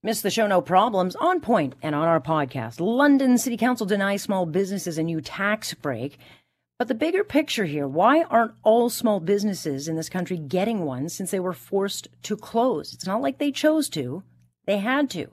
Miss the show, no problems. On point and on our podcast. London City Council denies small businesses a new tax break. But the bigger picture here why aren't all small businesses in this country getting one since they were forced to close? It's not like they chose to, they had to.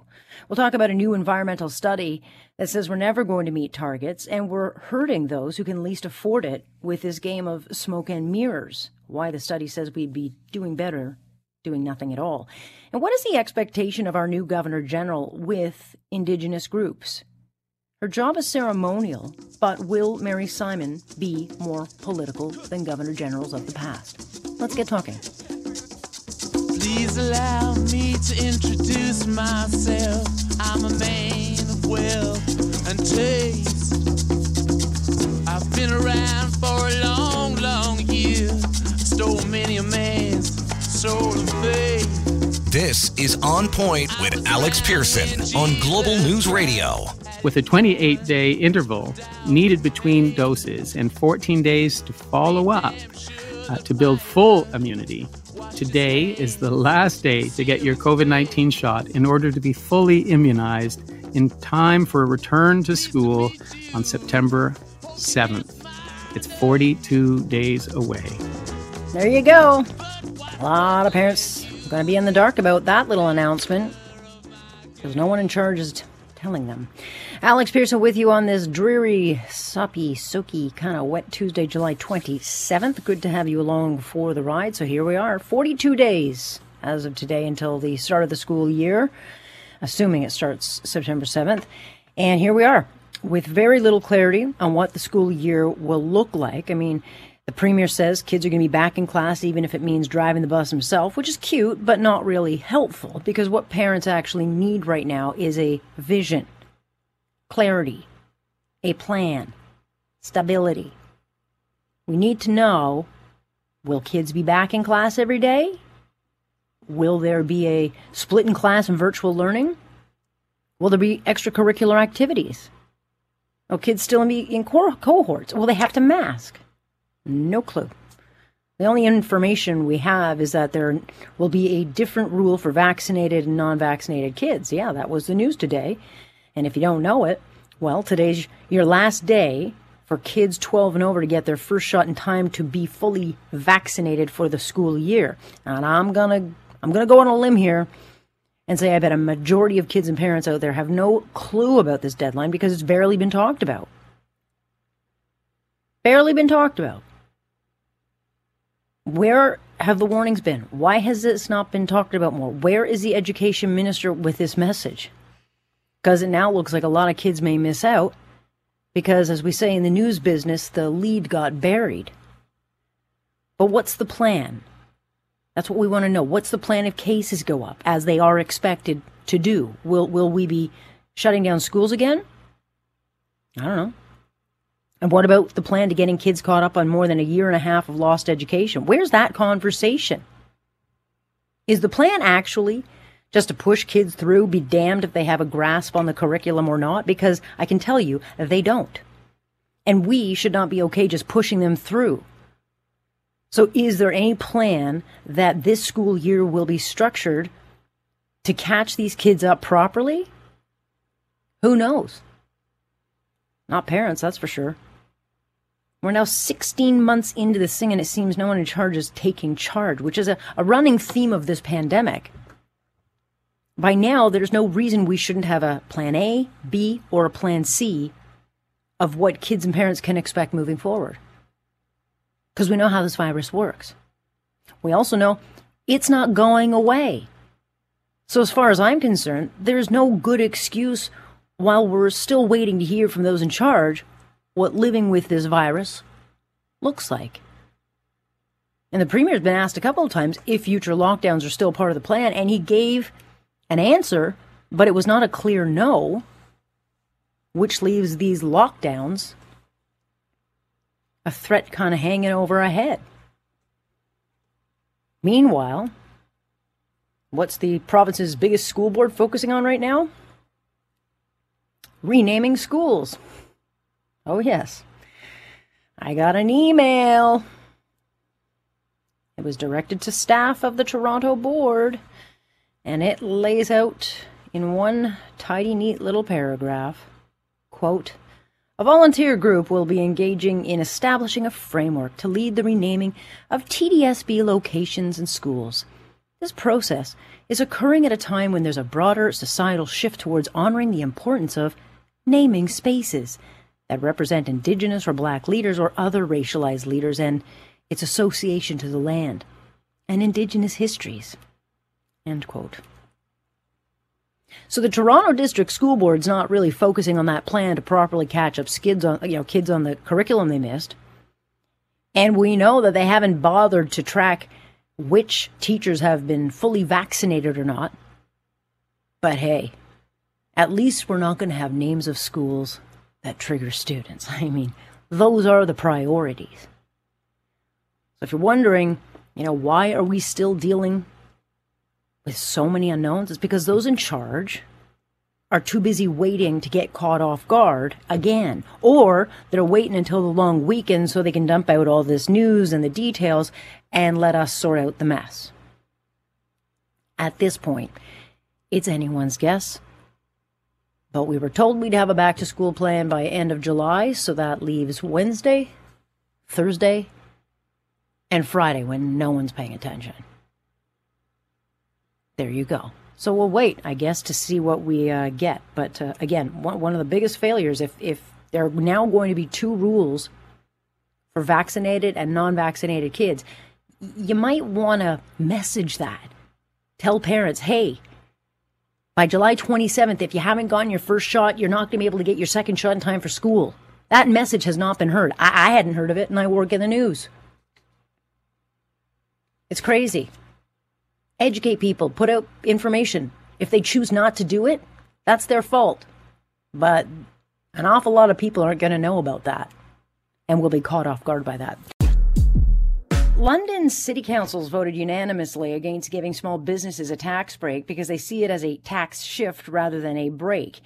We'll talk about a new environmental study that says we're never going to meet targets and we're hurting those who can least afford it with this game of smoke and mirrors. Why the study says we'd be doing better doing nothing at all. And what is the expectation of our new Governor General with Indigenous groups? Her job is ceremonial, but will Mary Simon be more political than Governor Generals of the past? Let's get talking. Please allow me to introduce myself. I'm a man of and taste. This is On Point with Alex Pearson on Global News Radio. With a 28 day interval needed between doses and 14 days to follow up uh, to build full immunity, today is the last day to get your COVID 19 shot in order to be fully immunized in time for a return to school on September 7th. It's 42 days away. There you go. A lot of parents are going to be in the dark about that little announcement because no one in charge is t- telling them. Alex Pearson with you on this dreary, soppy, soaky, kind of wet Tuesday, July 27th. Good to have you along for the ride. So here we are, 42 days as of today until the start of the school year, assuming it starts September 7th. And here we are with very little clarity on what the school year will look like. I mean, the premier says kids are going to be back in class even if it means driving the bus himself, which is cute, but not really helpful because what parents actually need right now is a vision, clarity, a plan, stability. We need to know will kids be back in class every day? Will there be a split in class and virtual learning? Will there be extracurricular activities? Will kids still be in cohorts? Will they have to mask? No clue. The only information we have is that there will be a different rule for vaccinated and non vaccinated kids. Yeah, that was the news today. And if you don't know it, well, today's your last day for kids 12 and over to get their first shot in time to be fully vaccinated for the school year. And I'm going to I'm going to go on a limb here and say I bet a majority of kids and parents out there have no clue about this deadline because it's barely been talked about. Barely been talked about. Where have the warnings been? Why has this not been talked about more? Where is the education minister with this message? Because it now looks like a lot of kids may miss out because, as we say in the news business, the lead got buried. But what's the plan? That's what we want to know. What's the plan if cases go up, as they are expected to do? Will, will we be shutting down schools again? I don't know. And what about the plan to getting kids caught up on more than a year and a half of lost education? Where's that conversation? Is the plan actually just to push kids through, be damned if they have a grasp on the curriculum or not? Because I can tell you they don't. And we should not be okay just pushing them through. So, is there any plan that this school year will be structured to catch these kids up properly? Who knows? Not parents, that's for sure. We're now 16 months into this thing, and it seems no one in charge is taking charge, which is a, a running theme of this pandemic. By now, there's no reason we shouldn't have a plan A, B, or a plan C of what kids and parents can expect moving forward. Because we know how this virus works. We also know it's not going away. So, as far as I'm concerned, there's no good excuse while we're still waiting to hear from those in charge what living with this virus looks like. And the premier's been asked a couple of times if future lockdowns are still part of the plan, and he gave an answer but it was not a clear no, which leaves these lockdowns a threat kind of hanging over our head. Meanwhile, what's the province's biggest school board focusing on right now? Renaming schools. Oh, yes. I got an email. It was directed to staff of the Toronto board, and it lays out in one tidy, neat little paragraph quote, a volunteer group will be engaging in establishing a framework to lead the renaming of TDSB locations and schools. This process is occurring at a time when there's a broader societal shift towards honoring the importance of naming spaces that represent Indigenous or Black leaders or other racialized leaders and its association to the land and Indigenous histories. So the Toronto District School Board's not really focusing on that plan to properly catch up kids on you know kids on the curriculum they missed. And we know that they haven't bothered to track which teachers have been fully vaccinated or not. But hey, at least we're not going to have names of schools that trigger students. I mean, those are the priorities. So if you're wondering, you know, why are we still dealing with so many unknowns It's because those in charge are too busy waiting to get caught off guard again, or they're waiting until the long weekend so they can dump out all this news and the details and let us sort out the mess. At this point, it's anyone's guess. But we were told we'd have a back to school plan by end of July, so that leaves Wednesday, Thursday, and Friday when no one's paying attention there you go. So we'll wait, I guess, to see what we uh, get. But uh, again, one, of the biggest failures, if, if there are now going to be two rules for vaccinated and non vaccinated kids, you might want to message that. Tell parents, hey, by July 27th, if you haven't gotten your first shot, you're not going to be able to get your second shot in time for school. That message has not been heard. I, I hadn't heard of it, and I work in the news. It's crazy educate people, put out information. If they choose not to do it, that's their fault. But an awful lot of people aren't going to know about that and will be caught off guard by that. London's city councils voted unanimously against giving small businesses a tax break because they see it as a tax shift rather than a break.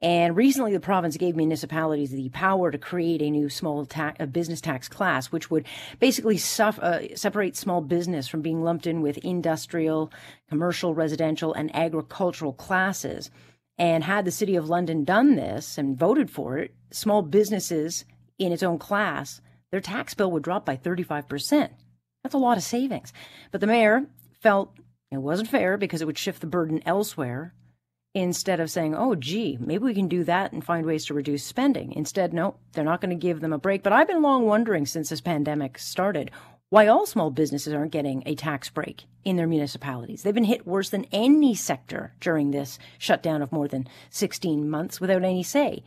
And recently, the province gave municipalities the power to create a new small a business tax class, which would basically suf- uh, separate small business from being lumped in with industrial, commercial, residential, and agricultural classes. And had the City of London done this and voted for it, small businesses in its own class, their tax bill would drop by 35%. That's a lot of savings. But the mayor felt it wasn't fair because it would shift the burden elsewhere instead of saying, oh, gee, maybe we can do that and find ways to reduce spending. Instead, no, they're not going to give them a break. But I've been long wondering since this pandemic started why all small businesses aren't getting a tax break in their municipalities. They've been hit worse than any sector during this shutdown of more than 16 months without any say.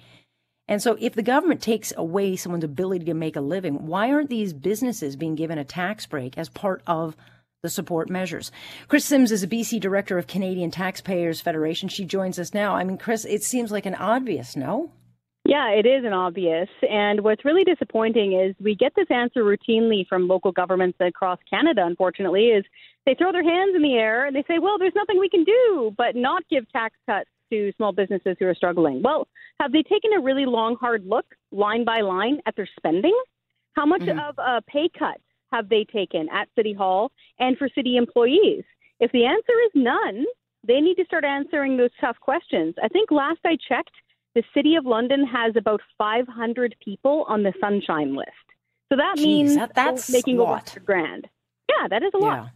And so, if the government takes away someone's ability to make a living, why aren't these businesses being given a tax break as part of the support measures. Chris Sims is a BC director of Canadian Taxpayers Federation. She joins us now. I mean, Chris, it seems like an obvious no. Yeah, it is an obvious. And what's really disappointing is we get this answer routinely from local governments across Canada, unfortunately, is they throw their hands in the air and they say, well, there's nothing we can do but not give tax cuts to small businesses who are struggling. Well, have they taken a really long, hard look, line by line, at their spending? How much mm-hmm. of a pay cut have they taken at City Hall and for city employees? If the answer is none, they need to start answering those tough questions. I think last I checked, the City of London has about 500 people on the Sunshine List. So that Jeez, means that, that's making over 100 grand. Yeah, that is a lot. Yeah.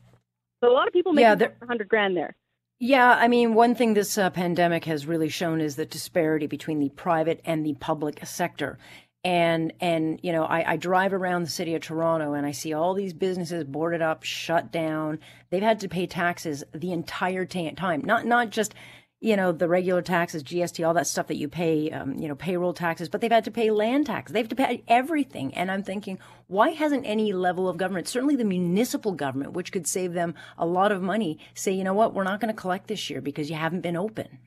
So a lot of people making yeah, 100 grand there. Yeah, I mean, one thing this uh, pandemic has really shown is the disparity between the private and the public sector. And and you know I, I, drive around the city of toronto and i see all these businesses boarded up shut down. They've had to pay taxes the entire t- time. Not not just you know the regular taxes gst all that stuff that you pay um, you know payroll taxes but they've had to pay land tax they've had to pay everything and i'm thinking why hasn't any level of government certainly the municipal government which could save them a lot of money say you know what we're not going to collect this year because you haven't been open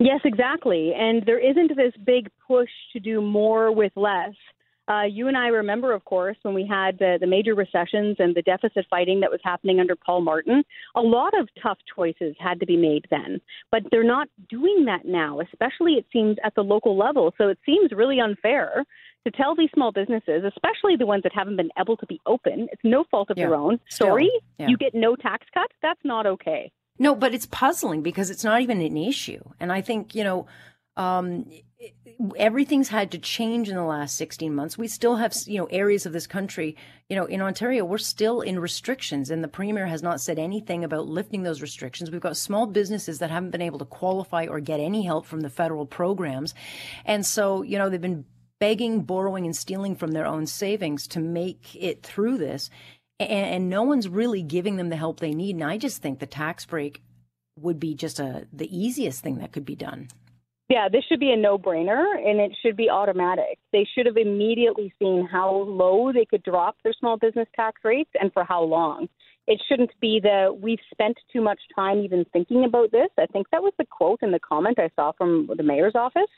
Yes, exactly. And there isn't this big push to do more with less. Uh, you and I remember, of course, when we had the, the major recessions and the deficit fighting that was happening under Paul Martin. A lot of tough choices had to be made then, but they're not doing that now, especially it seems at the local level. So it seems really unfair to tell these small businesses, especially the ones that haven't been able to be open, it's no fault of Yeah, their own. Sorry, yeah. you get no tax cut. That's not okay. No, but it's puzzling because it's not even an issue. And I think, you know, um, everything's had to change in the last 16 months. We still have, you know, areas of this country, you know, in Ontario, we're still in restrictions and the premier has not said anything about lifting those restrictions. We've got small businesses that haven't been able to qualify or get any help from the federal programs. And so, you know, they've been begging, borrowing and stealing from their own savings to make it through this. And, and no one's really giving them the help they need. And I just think the tax break would be just a the easiest thing that could be done. Yeah, this should be a no brainer and it should be automatic. They should have immediately seen how low they could drop their small business tax rates and for how long. It shouldn't be that we've spent too much time even thinking about this. I think that was the quote in the comment I saw from the mayor's office.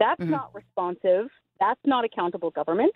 That's not responsive. That's not accountable government.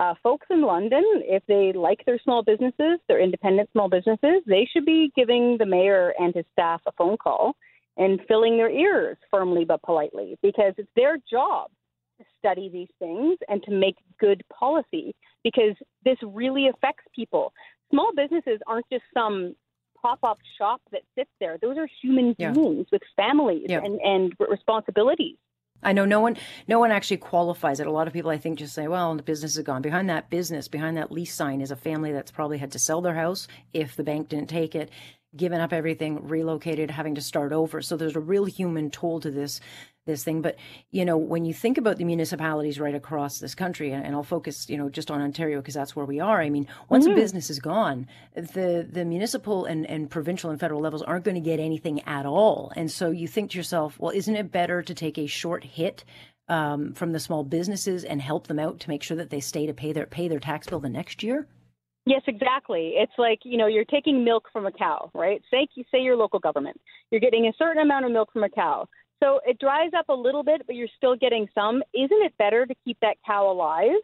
Uh, folks in London, if they like their small businesses, their independent small businesses, they should be giving the mayor and his staff a phone call and filling their ears firmly but politely because it's their job to study these things and to make good policy because this really affects people. Small businesses aren't just some pop up shop that sits there. Those are human Yeah. beings with families Yeah. and, and responsibilities. I know no one no one actually qualifies it. A lot of people I think just say, well, the business is gone. Behind that business, behind that lease sign is a family that's probably had to sell their house if the bank didn't take it, given up everything, relocated, having to start over. So there's a real human toll to this this thing. But you know, when you think about the municipalities right across this country, and, and I'll focus, you know, just on Ontario because that's where we are. I mean, once a business is gone, the the municipal and, and provincial and federal levels aren't going to get anything at all. And so you think to yourself, well, isn't it better to take a short hit? Um, from the small businesses and help them out to make sure that they stay to pay their pay their tax bill the next year. Yes, exactly. It's like you know you're taking milk from a cow, right? Say say your local government, you're getting a certain amount of milk from a cow, so it dries up a little bit, but you're still getting some. Isn't it better to keep that cow alive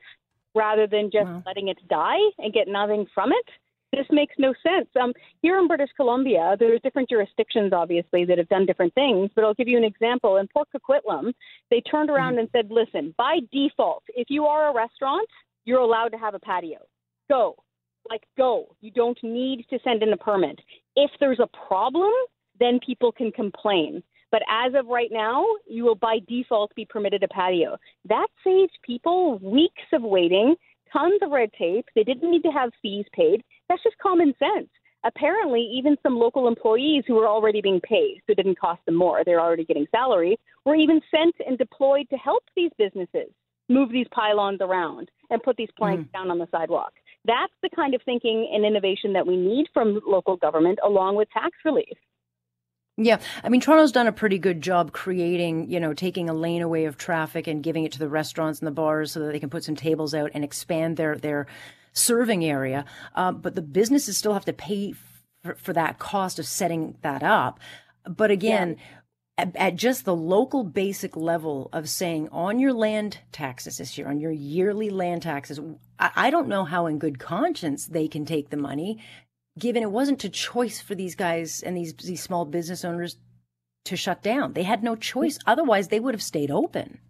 rather than just letting it die and get nothing from it? This makes no sense. Um, here in British Columbia, there's different jurisdictions, obviously, that have done different things. But I'll give you an example. In Port Coquitlam, they turned around and said, "Listen, by default, if you are a restaurant, you're allowed to have a patio. Go, like go. You don't need to send in a permit. If there's a problem, then people can complain. But as of right now, you will by default be permitted a patio. That saves people weeks of waiting, tons of red tape. They didn't need to have fees paid. That's just common sense. Apparently, even some local employees who were already being paid, so it didn't cost them more, they're already getting salary, were even sent and deployed to help these businesses move these pylons around and put these planks hmm. down on the sidewalk. That's the kind of thinking and innovation that we need from local government along with tax relief. Yeah, I mean Toronto's done a pretty good job creating, you know, taking a lane away of traffic and giving it to the restaurants and the bars so that they can put some tables out and expand their their serving area. Uh, but the businesses still have to pay for, for that cost of setting that up. But again, at, at just the local basic level of saying on your land taxes this year, on your yearly land taxes, I, don't know how in good conscience they can take the money given it wasn't a choice for these guys and these these small business owners to shut down. They had no choice. Otherwise, they would have stayed open.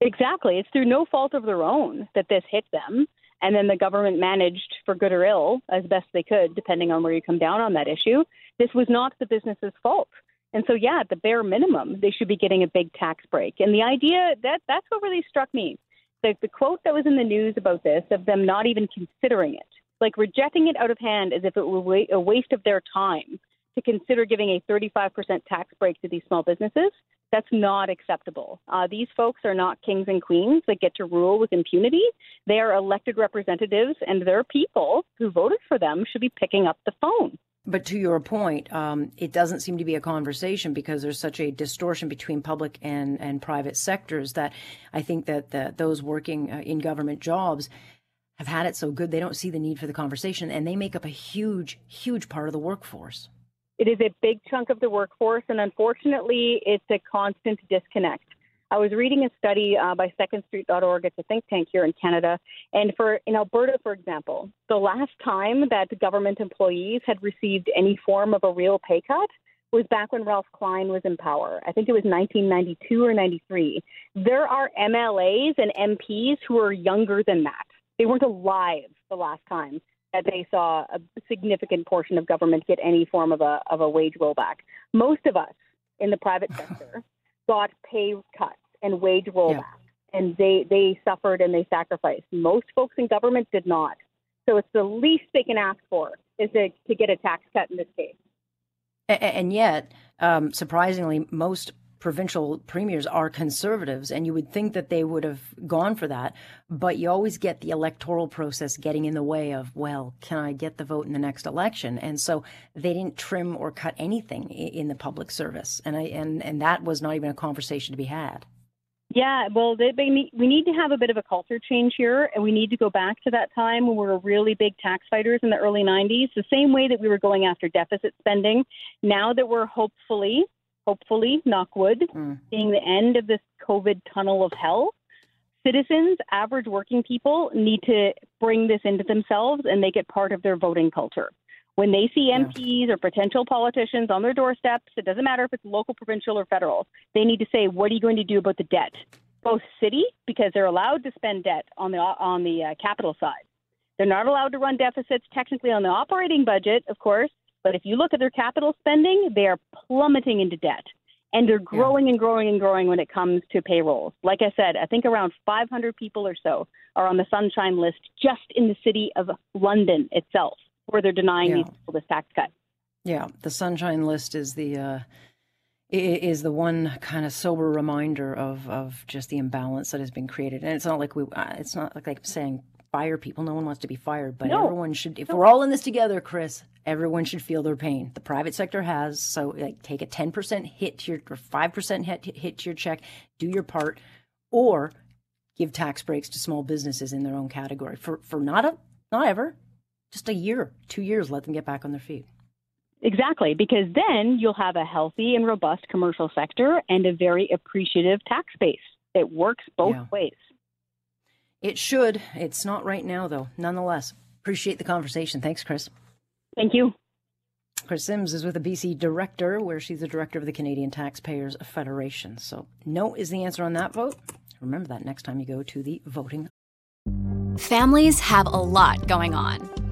Exactly. It's through no fault of their own that this hit them. And then the government managed, for good or ill, as best they could, depending on where you come down on that issue. This was not the business's fault. And so, yeah, at the bare minimum, they should be getting a big tax break. And the idea that that's what really struck me. The, the quote that was in the news about this, of them not even considering it, like rejecting it out of hand as if it were wa- a waste of their time to consider giving a 35% tax break to these small businesses. That's not acceptable. Uh, these folks are not kings and queens that get to rule with impunity. They are elected representatives, and their people who voted for them should be picking up the phone. But to your point, um, it doesn't seem to be a conversation because there's such a distortion between public and, and private sectors that I think that the, those working uh, in government jobs have had it so good they don't see the need for the conversation, and they make up a huge, huge part of the workforce. It is a big chunk of the workforce, and unfortunately, it's a constant disconnect. I was reading a study uh, by SecondStreet.org. It's a think tank here in Canada. And for in Alberta, for example, the last time that government employees had received any form of a real pay cut was back when Ralph Klein was in power. I think it was 1992 or 93. There are MLAs and MPs who are younger than that. They weren't alive the last time that they saw a significant portion of government get any form of a of a wage rollback. Most of us in the private sector got pay cuts and wage rollback, yeah. and they they suffered and they sacrificed. Most folks in government did not. So it's the least they can ask for is to, to get a tax cut in this case. And yet, um, surprisingly, most provincial premiers are conservatives, and you would think that they would have gone for that. But you always get the electoral process getting in the way of, well, can I get the vote in the next election? And so they didn't trim or cut anything in the public service, and I and and that was not even a conversation to be had. Yeah, well, they, they need, we need to have a bit of a culture change here, and we need to go back to that time when we were really big tax fighters in the early 90s, the same way that we were going after deficit spending. Now that we're hopefully hopefully, knockwood, mm. seeing the end of this COVID tunnel of hell. Citizens, average working people, need to bring this into themselves and make it part of their voting culture. When they see MPs or potential politicians on their doorsteps, it doesn't matter if it's local, provincial, or federal, they need to say, what are you going to do about the debt? Both city, because they're allowed to spend debt on the, on the uh, capital side. They're not allowed to run deficits technically on the operating budget, of course, but if you look at their capital spending, they are plummeting into debt. And they're growing yeah. and growing and growing when it comes to payrolls. Like I said, I think around 500 people or so are on the sunshine list just in the city of London itself, where they're denying yeah. these people this tax cut. Yeah, the sunshine list is the uh, is the one kind of sober reminder of of just the imbalance that has been created. And it's not like we, uh, it's not like, like saying fire people. No one wants to be fired, but no. everyone should. If no. we're all in this together, Chris, everyone should feel their pain. The private sector has so like take a ten percent hit to your or five percent hit hit to your check, do your part, or give tax breaks to small businesses in their own category for for not a not ever, just a year, two years. Let them get back on their feet. Exactly, because then you'll have a healthy and robust commercial sector and a very appreciative tax base. It works both yeah. ways. It should. It's not right now, though. Nonetheless, appreciate the conversation. Thanks, Chris. Thank you. Chris Sims is with the BC Director, where she's the director of the Canadian Taxpayers Federation. So, no is the answer on that vote. Remember that next time you go to the voting. Families have a lot going on.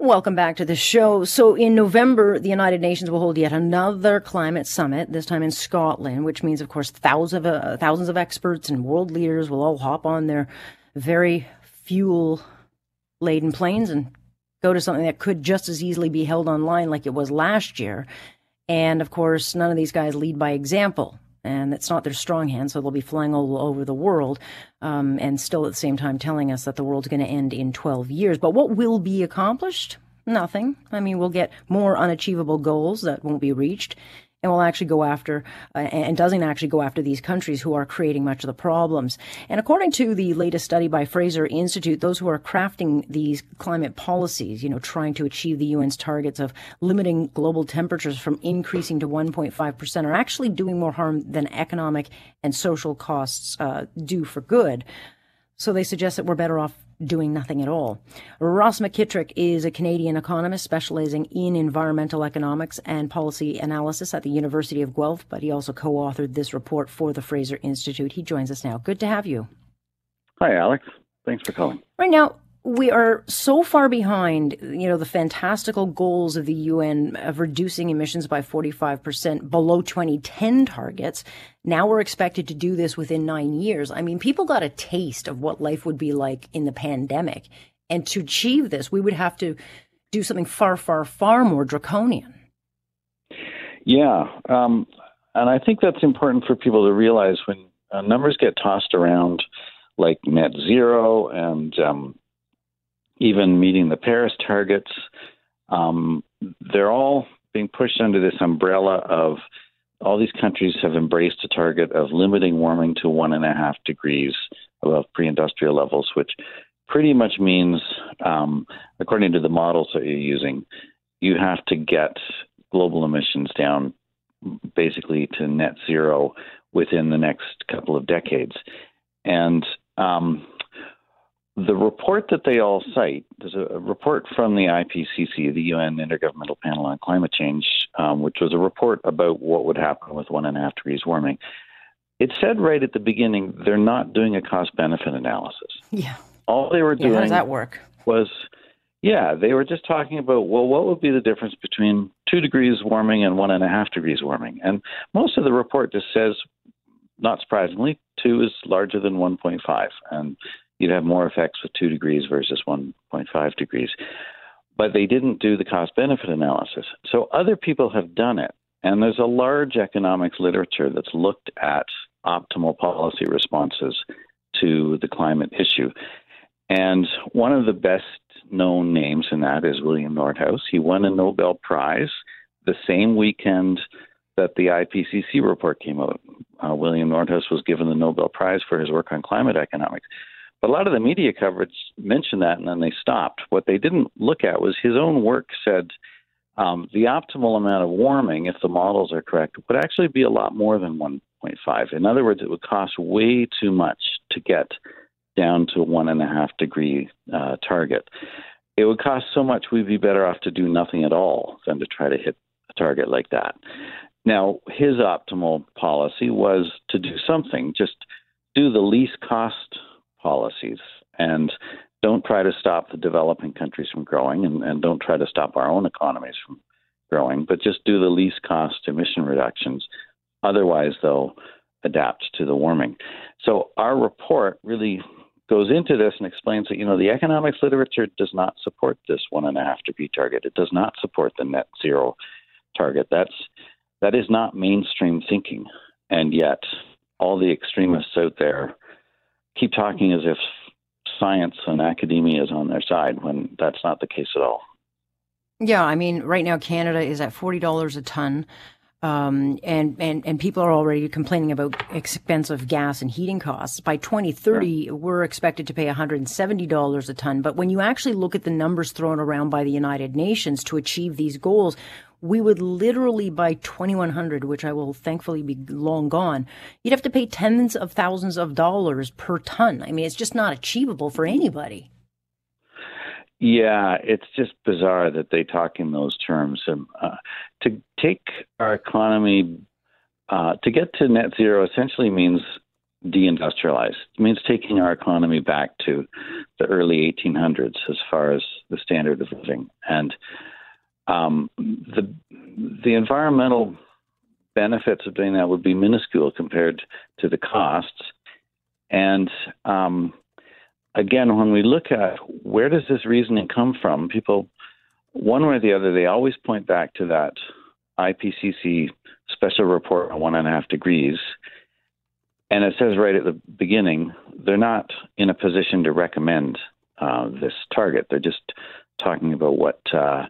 Welcome back to the show. So, in November, the United Nations will hold yet another climate summit, this time in Scotland, which means, of course, thousands of, uh, thousands of experts and world leaders will all hop on their very fuel laden planes and go to something that could just as easily be held online like it was last year. And of course, none of these guys lead by example and it's not their strong hand, so they'll be flying all over the world, um, and still at the same time telling us that the world's going to end in 12 years. But what will be accomplished? Nothing. I mean, we'll get more unachievable goals that won't be reached, and will actually go after uh, and doesn't actually go after these countries who are creating much of the problems. And according to the latest study by Fraser Institute, those who are crafting these climate policies, you know, trying to achieve the UN's targets of limiting global temperatures from increasing to 1.5% are actually doing more harm than economic and social costs uh, do for good. So they suggest that we're better off doing nothing at all. Ross McKitrick is a Canadian economist specializing in environmental economics and policy analysis at the University of Guelph, but he also co authored this report for the Fraser Institute. He joins us now. Good to have you. Hi, Alex. Thanks for calling. Right now, we are so far behind, you know, the fantastical goals of the UN of reducing emissions by 45% below 2010 targets. Now we're expected to do this within nine years. I mean, people got a taste of what life would be like in the pandemic. And to achieve this, we would have to do something far, far, far more draconian. Yeah. Um, and I think that's important for people to realize when uh, numbers get tossed around like net zero and um, even meeting the Paris targets. Um, they're all being pushed under this umbrella of all these countries have embraced a target of limiting warming to one and a half degrees above pre industrial levels, which pretty much means, um, according to the models that you're using, you have to get global emissions down basically to net zero within the next couple of decades. And um, the report that they all cite, there's a, report from the IPCC, the UN Intergovernmental Panel on Climate Change, um, which was a report about what would happen with one and a half degrees warming. It said right at the beginning they're not doing a cost benefit analysis. Yeah. All they were doing yeah, how does that work? was, yeah, they were just talking about, well, what would be the difference between two degrees warming and one and a half degrees warming? And most of the report just says, not surprisingly, two is larger than 1.5. And you'd have more effects with 2 degrees versus 1.5 degrees. But they didn't do the cost benefit analysis. So other people have done it. And there's a large economics literature that's looked at optimal policy responses to the climate issue. And one of the best known names in that is William Nordhaus. He won a Nobel Prize the same weekend that the IPCC report came out. Uh, William Nordhaus was given the Nobel Prize for his work on climate economics. But a lot of the media coverage mentioned that and then they stopped. What they didn't look at was his own work said um, the optimal amount of warming, if the models are correct, would actually be a lot more than 1.5. In other words, it would cost way too much to get down to one and a half degree uh, target. It would cost so much we'd be better off to do nothing at all than to try to hit a target like that. Now, his optimal policy was to do something, just do the least cost policies and don't try to stop the developing countries from growing and, and don't try to stop our own economies from growing, but just do the least cost emission reductions. Otherwise, they'll adapt to the warming. So our report really goes into this and explains that you know the economics literature does not support this one and a half degree target. It does not support the net zero target. That's that is not mainstream thinking, and yet all the extremists out there keep talking as if science and academia is on their side when that's not the case at all. Yeah, I mean, right now Canada is at forty dollars a ton, um, and and and people are already complaining about expensive gas and heating costs. By 2030, yeah. we're expected to pay one hundred and seventy dollars a ton. But when you actually look at the numbers thrown around by the United Nations to achieve these goals, we would literally by 2100 which i will thankfully be long gone you'd have to pay tens of thousands of dollars per ton i mean it's just not achievable for anybody yeah it's just bizarre that they talk in those terms uh, to take our economy uh, to get to net zero essentially means deindustrialize. It means taking our economy back to the early 1800s as far as the standard of living. And um, the the environmental benefits of doing that would be minuscule compared to the costs. And um, again, when we look at where does this reasoning come from, people, one way or the other, they always point back to that IPCC special report on one and a half degrees. And it says right at the beginning, they're not in a position to recommend uh, this target. They're just talking about what uh,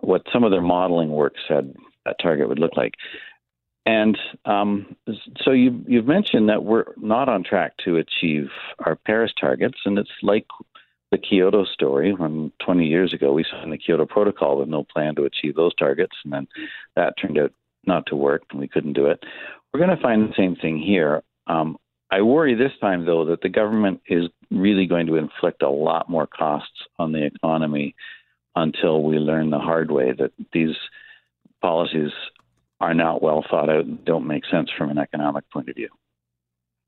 what some of their modeling work said that target would look like. And um, so you, you've mentioned that we're not on track to achieve our Paris targets, and it's like the Kyoto story when 20 years ago we signed the Kyoto Protocol with no plan to achieve those targets, and then that turned out not to work and we couldn't do it. We're going to find the same thing here. Um, I worry this time, though, that the government is really going to inflict a lot more costs on the economy until we learn the hard way that these policies are not well thought out and don't make sense from an economic point of view.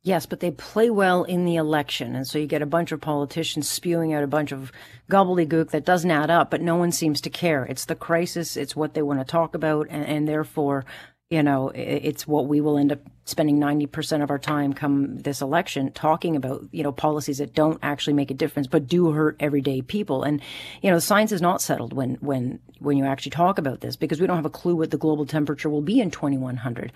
Yes, but they play well in the election. And so you get a bunch of politicians spewing out a bunch of gobbledygook that doesn't add up, but no one seems to care. It's the crisis, it's what they want to talk about, and, and therefore, you know, it's what we will end up spending 90% of our time come this election talking about, you know, policies that don't actually make a difference, but do hurt everyday people. And, you know, the science is not settled when, when, when you actually talk about this because we don't have a clue what the global temperature will be in 2100.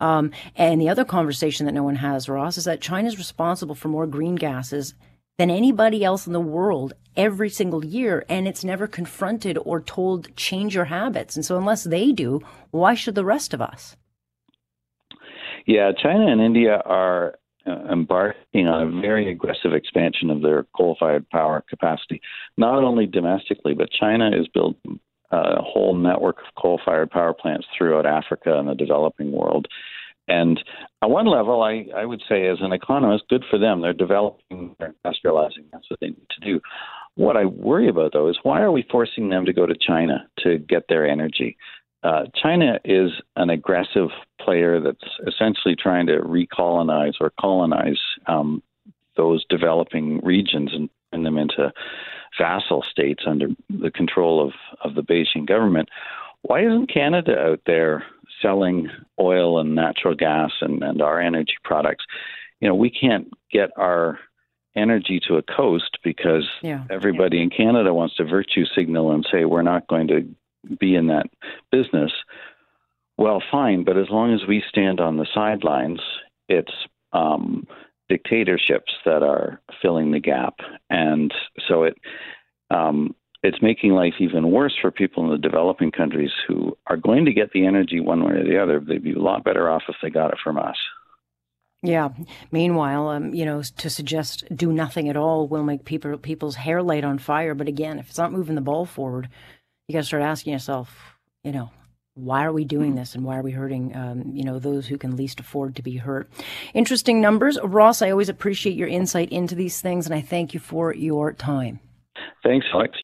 Um, and the other conversation that no one has, Ross, is that China is responsible for more green gases than anybody else in the world every single year, and it's never confronted or told change your habits. And so, unless they do, why should the rest of us? Yeah, China and India are uh, embarking on a very aggressive expansion of their coal-fired power capacity, not only domestically, but China is building a whole network of coal fired power plants throughout Africa and the developing world. And at one level, I, I would say, as an economist, good for them. They're developing, they're industrializing. That's what they need to do. What I worry about, though, is why are we forcing them to go to China to get their energy? Uh, China is an aggressive player that's essentially trying to recolonize or colonize um, those developing regions and turn them into vassal states under the control of, of the Beijing government. Why isn't Canada out there selling oil and natural gas and, and our energy products? You know, we can't get our energy to a coast because yeah. everybody yeah. in Canada wants to virtue signal and say we're not going to be in that business. Well, fine, but as long as we stand on the sidelines, it's um, dictatorships that are filling the gap, and so it um, it's making life even worse for people in the developing countries who are going to get the energy one way or the other. They'd be a lot better off if they got it from us. Yeah. Meanwhile, um, you know, to suggest do nothing at all will make people people's hair light on fire. But again, if it's not moving the ball forward, you got to start asking yourself, you know, why are we doing this and why are we hurting um, you know those who can least afford to be hurt interesting numbers ross i always appreciate your insight into these things and i thank you for your time thanks alex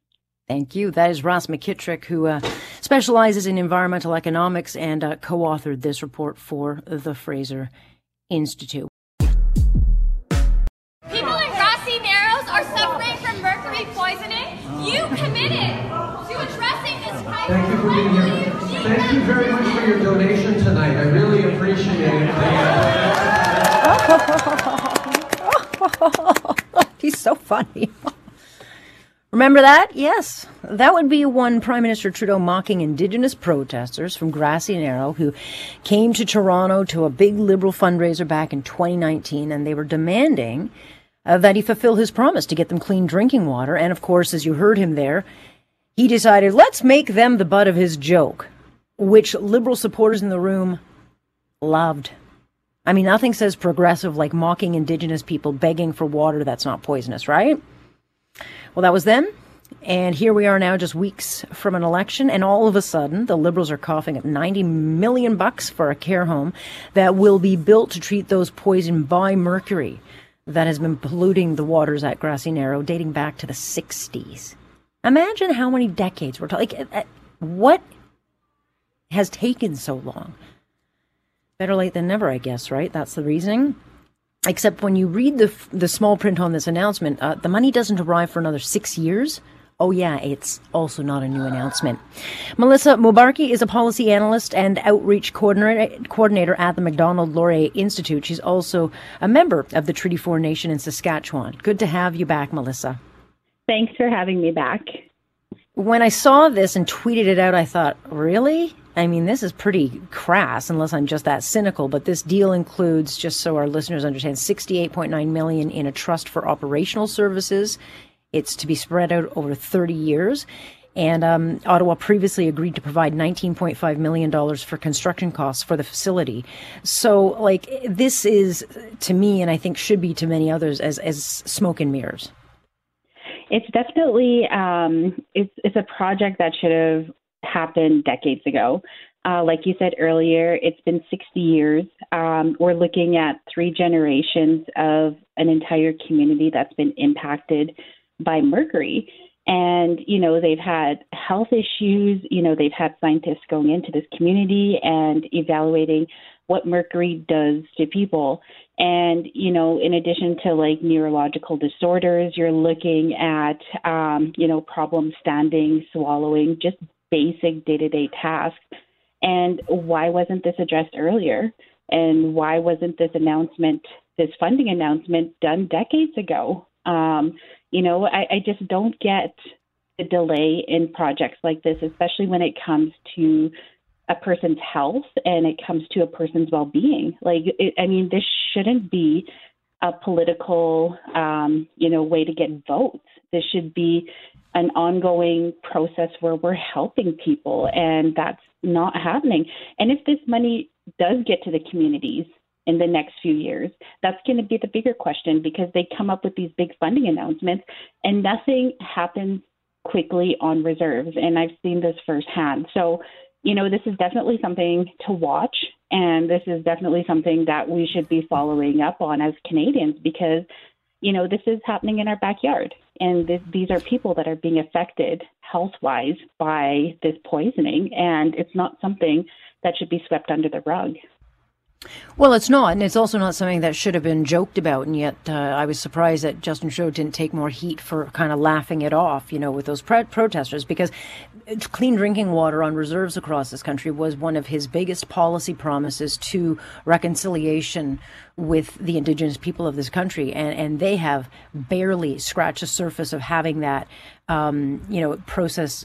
Thank you. That is Ross McKitrick, who uh, specializes in environmental economics and uh, co authored this report for the Fraser Institute. People in grassy narrows are suffering from mercury poisoning. You committed to addressing this crisis. Thank you for being here. Thank you very much for your donation tonight. I really appreciate it. He's so funny. Remember that? Yes. That would be one Prime Minister Trudeau mocking Indigenous protesters from Grassy Narrow who came to Toronto to a big Liberal fundraiser back in 2019 and they were demanding uh, that he fulfill his promise to get them clean drinking water. And of course, as you heard him there, he decided, let's make them the butt of his joke which liberal supporters in the room loved. I mean, nothing says progressive like mocking indigenous people begging for water that's not poisonous, right? Well, that was then. And here we are now, just weeks from an election, and all of a sudden, the Liberals are coughing up 90 million bucks for a care home that will be built to treat those poisoned by mercury that has been polluting the waters at Grassy Narrow dating back to the 60s. Imagine how many decades we're talking. Like, uh, what has taken so long. Better late than never, I guess, right? That's the reasoning. Except when you read the the small print on this announcement, uh, the money doesn't arrive for another six years. Oh yeah, it's also not a new announcement. Melissa Mbarki is a policy analyst and outreach coordinator, coordinator at the Macdonald Laurier Institute. She's also a member of the Treaty 4 Nation in Saskatchewan. Good to have you back, Melissa. Thanks for having me back. When I saw this and tweeted it out, I thought, really? I mean, this is pretty crass unless I'm just that cynical, but this deal includes, just so our listeners understand, 68.9 million in a trust for operational services. It's to be spread out over 30 years. And um, Ottawa previously agreed to provide $19.5 million for construction costs for the facility. So, like, this is to me, and I think should be to many others, as, as smoke and mirrors. It's definitely um, it's it's a project that should have happened decades ago. Uh, like you said earlier, it's been 60 years. Um, we're looking at three generations of an entire community that's been impacted by mercury. And, you know, they've had health issues. You know, they've had scientists going into this community and evaluating what mercury does to people. And, you know, in addition to like neurological disorders, you're looking at, um, you know, problems standing, swallowing, just basic day to day tasks. And why wasn't this addressed earlier? And why wasn't this announcement, this funding announcement, done decades ago? Um, you know, I, I just don't get the delay in projects like this, especially when it comes to a person's health and it comes to a person's well-being. Like, it, I mean, this shouldn't be a political, um, you know, way to get votes. This should be an ongoing process where we're helping people, and that's not happening. And if this money does get to the communities in the next few years, that's going to be the bigger question because they come up with these big funding announcements, and nothing happens quickly on reserves. And I've seen this firsthand. So you know, this is definitely something to watch, and this is definitely something that we should be following up on as Canadians because, you know, this is happening in our backyard, and these are people that are being affected health wise by this poisoning, and it's not something that should be swept under the rug. Well, it's not, and it's also not something that should have been joked about. And yet, uh, I was surprised that Justin Trudeau didn't take more heat for kind of laughing it off, you know, with those protesters, because clean drinking water on reserves across this country was one of his biggest policy promises to reconciliation with the indigenous people of this country, and and they have barely scratched the surface of having that, um, you know, process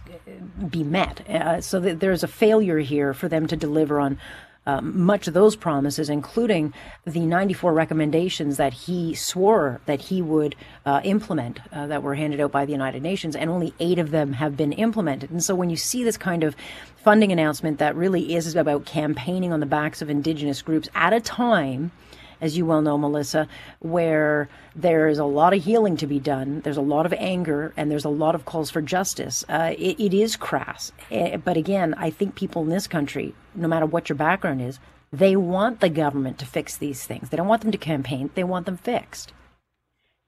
be met. Uh, so there's a failure here for them to deliver on um, much of those promises, including the 94 recommendations that he swore that he would uh, implement uh, that were handed out by the United Nations, and only eight of them have been implemented. And so when you see this kind of funding announcement that really is about campaigning on the backs of Indigenous groups at a time as you well know, Melissa, where there is a lot of healing to be done. There's a lot of anger and there's a lot of calls for justice. Uh, it, it is crass. Eh, but again, I think people in this country, no matter what your background is, they want the government to fix these things. They don't want them to campaign, they want them fixed.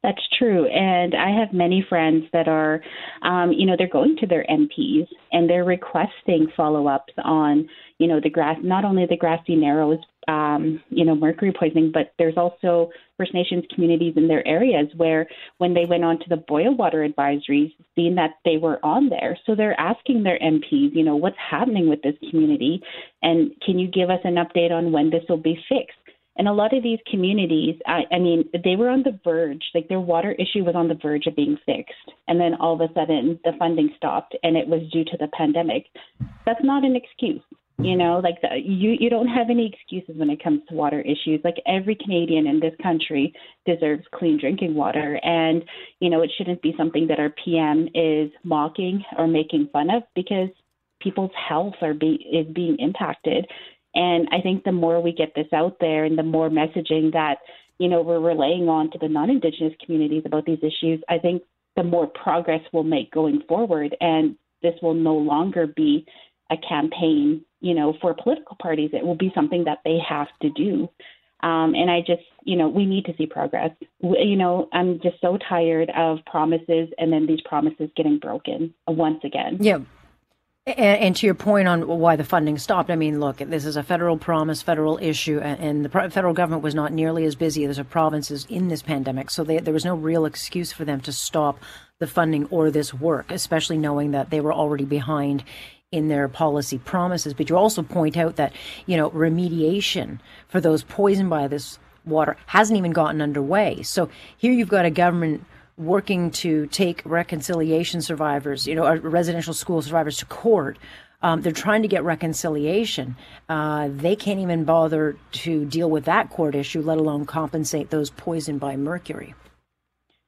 That's true. And I have many friends that are, um, you know, they're going to their MPs and they're requesting follow ups on, you know, the grass, not only the grassy narrows, um, you know, mercury poisoning, but there's also First Nations communities in their areas where when they went on to the boil water advisories, seeing that they were on there. So they're asking their MPs, you know, what's happening with this community? And can you give us an update on when this will be fixed? And a lot of these communities, I, I mean, they were on the verge, like their water issue was on the verge of being fixed. And then all of a sudden the funding stopped and it was due to the pandemic. That's not an excuse. You know, like the, you, you don't have any excuses when it comes to water issues. Like every Canadian in this country deserves clean drinking water. And, you know, it shouldn't be something that our PM is mocking or making fun of because people's health are be, is being impacted. And I think the more we get this out there and the more messaging that, you know, we're relaying on to the non Indigenous communities about these issues, I think the more progress we'll make going forward. And this will no longer be a campaign, you know, for political parties. It will be something that they have to do. Um, and I just, you know, we need to see progress. We, you know, I'm just so tired of promises and then these promises getting broken once again. Yeah. And, and, to your point on why the funding stopped, I mean, look, this is a federal promise, federal issue, and, the federal government was not nearly as busy as the provinces in this pandemic, so they, there was no real excuse for them to stop the funding or this work, especially knowing that they were already behind in their policy promises. But you also point out that, you know, remediation for those poisoned by this water hasn't even gotten underway. So here you've got a government working to take reconciliation survivors, you know, residential school survivors to court. Um, they're trying to get reconciliation. Uh, they can't even bother to deal with that court issue, let alone compensate those poisoned by mercury.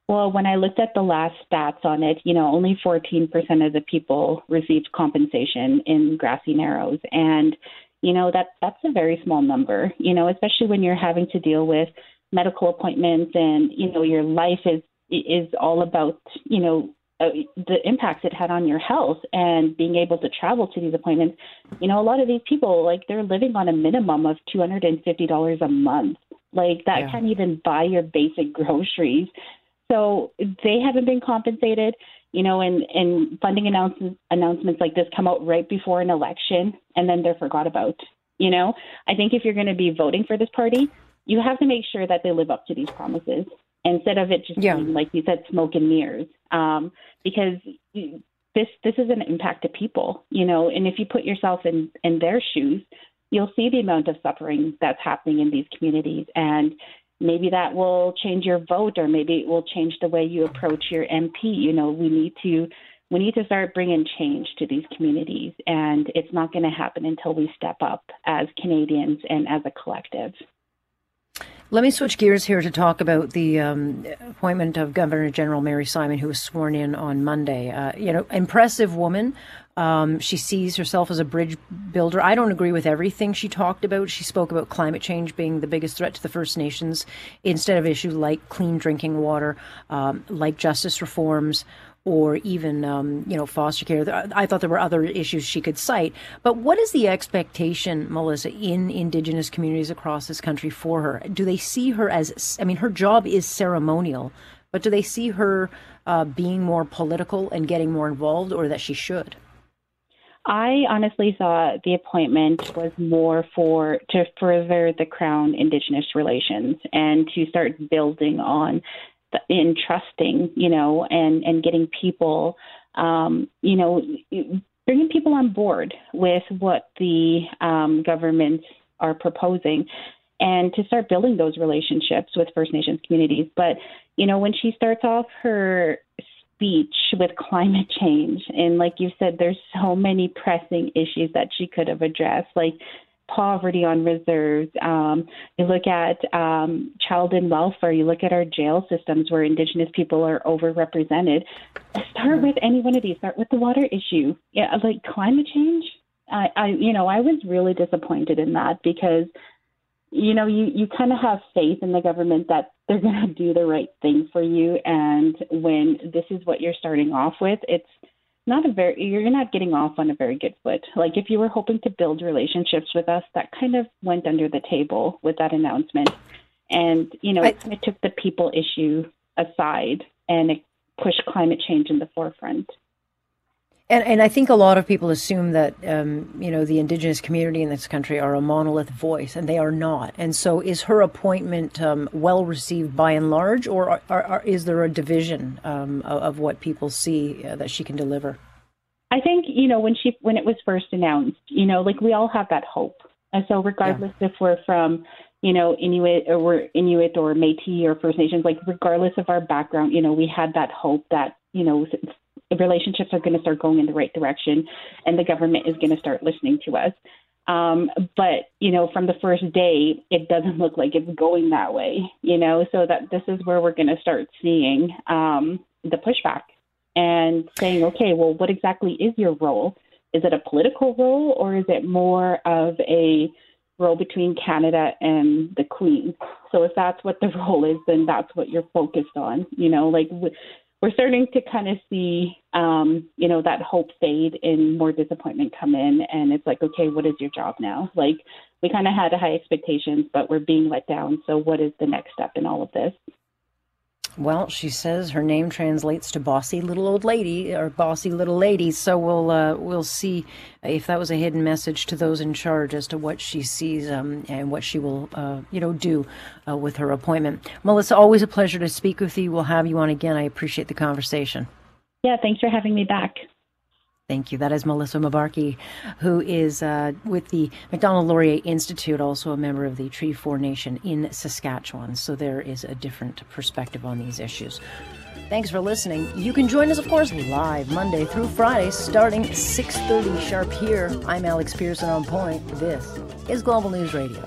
Well, when I looked at the last stats on it, you know, only 14% of the people received compensation in Grassy Narrows. And, you know, that that's a very small number, you know, especially when you're having to deal with medical appointments and, you know, your life is is all about, you know, uh, the impacts it had on your health and being able to travel to these appointments. You know, a lot of these people, like, they're living on a minimum of $250 a month. Like, that yeah. can't even buy your basic groceries. So they haven't been compensated, you know, and, and funding announcements, announcements like this come out right before an election and then they're forgot about. You know, I think if you're going to be voting for this party, you have to make sure that they live up to these promises instead of it just yeah. being, like you said, smoke and mirrors. Um, because this this is an impact to people, you know, and if you put yourself in in their shoes, you'll see the amount of suffering that's happening in these communities and maybe that will change your vote or maybe it will change the way you approach your MP. You know, we need to we need to start bringing change to these communities and it's not going to happen until we step up as Canadians and as a collective. Let me switch gears here to talk about the um, appointment of Governor General Mary Simon, who was sworn in on Monday. Uh, you know, impressive woman. Um, she sees herself as a bridge builder. I don't agree with everything she talked about. She spoke about climate change being the biggest threat to the First Nations instead of issues like clean drinking water, um, like justice reforms, or even um, you know foster care. I thought there were other issues she could cite. But what is the expectation, Melissa, in Indigenous communities across this country for her? Do they see her as? I mean, her job is ceremonial, but do they see her uh, being more political and getting more involved, or that she should? I honestly thought the appointment was more for to further the Crown Indigenous relations and to start building on in trusting, you know, and and getting people, um, you know, bringing people on board with what the um, governments are proposing, and to start building those relationships with First Nations communities. But you know, when she starts off her speech with climate change, and like you said, there's so many pressing issues that she could have addressed, like poverty on reserves. Um, you look at um, child and welfare. You look at our jail systems where Indigenous people are overrepresented. Start with any one of these. Start with the water issue. Yeah, like climate change. I, I you know, I was really disappointed in that because, you know, you you kind of have faith in the government that they're going to do the right thing for you, and when this is what you're starting off with, it's not a very you're not getting off on a very good foot. Like if you were hoping to build relationships with us, that kind of went under the table with that announcement. And you know, I, it kind of took the people issue aside and it pushed climate change in the forefront. And, and I think a lot of people assume that um, you know the indigenous community in this country are a monolith voice, and they are not. And so, is her appointment um, well received by and large, or are, are, is there a division um, of, of, what people see uh, that she can deliver? I think you know when she when it was first announced, you know, like we all have that hope, and so regardless yeah. if we're from you know Inuit or we're Inuit or Métis or First Nations, like regardless of our background, you know, we had that hope that you know relationships are going to start going in the right direction and the government is going to start listening to us. Um, but you know, from the first day, it doesn't look like it's going that way. You know, so that this is where we're going to start seeing um, the pushback and saying, okay, well, what exactly is your role? Is it a political role or is it more of a role between Canada and the Queen? So if that's what the role is, then that's what you're focused on. You know, like we're starting to kind of see, um, you know, that hope fade and more disappointment come in. And it's like, okay, what is your job now? Like, we kind of had high expectations, but we're being let down. So, what is the next step in all of this? Well, she says her name translates to bossy little old lady or bossy little lady. So we'll uh, we'll see if that was a hidden message to those in charge as to what she sees um, and what she will uh, you know do uh, with her appointment. Melissa, always a pleasure to speak with you. We'll have you on again. I appreciate the conversation. Yeah, thanks for having me back. Thank you. That is Melissa Mbarki, who is uh, with the Macdonald Laurier Institute, also a member of the Treaty 4 Nation in Saskatchewan. So there is a different perspective on these issues. Thanks for listening. You can join us, of course, live Monday through Friday, starting 6.30 sharp here. I'm Alex Pierson on point. This is Global News Radio.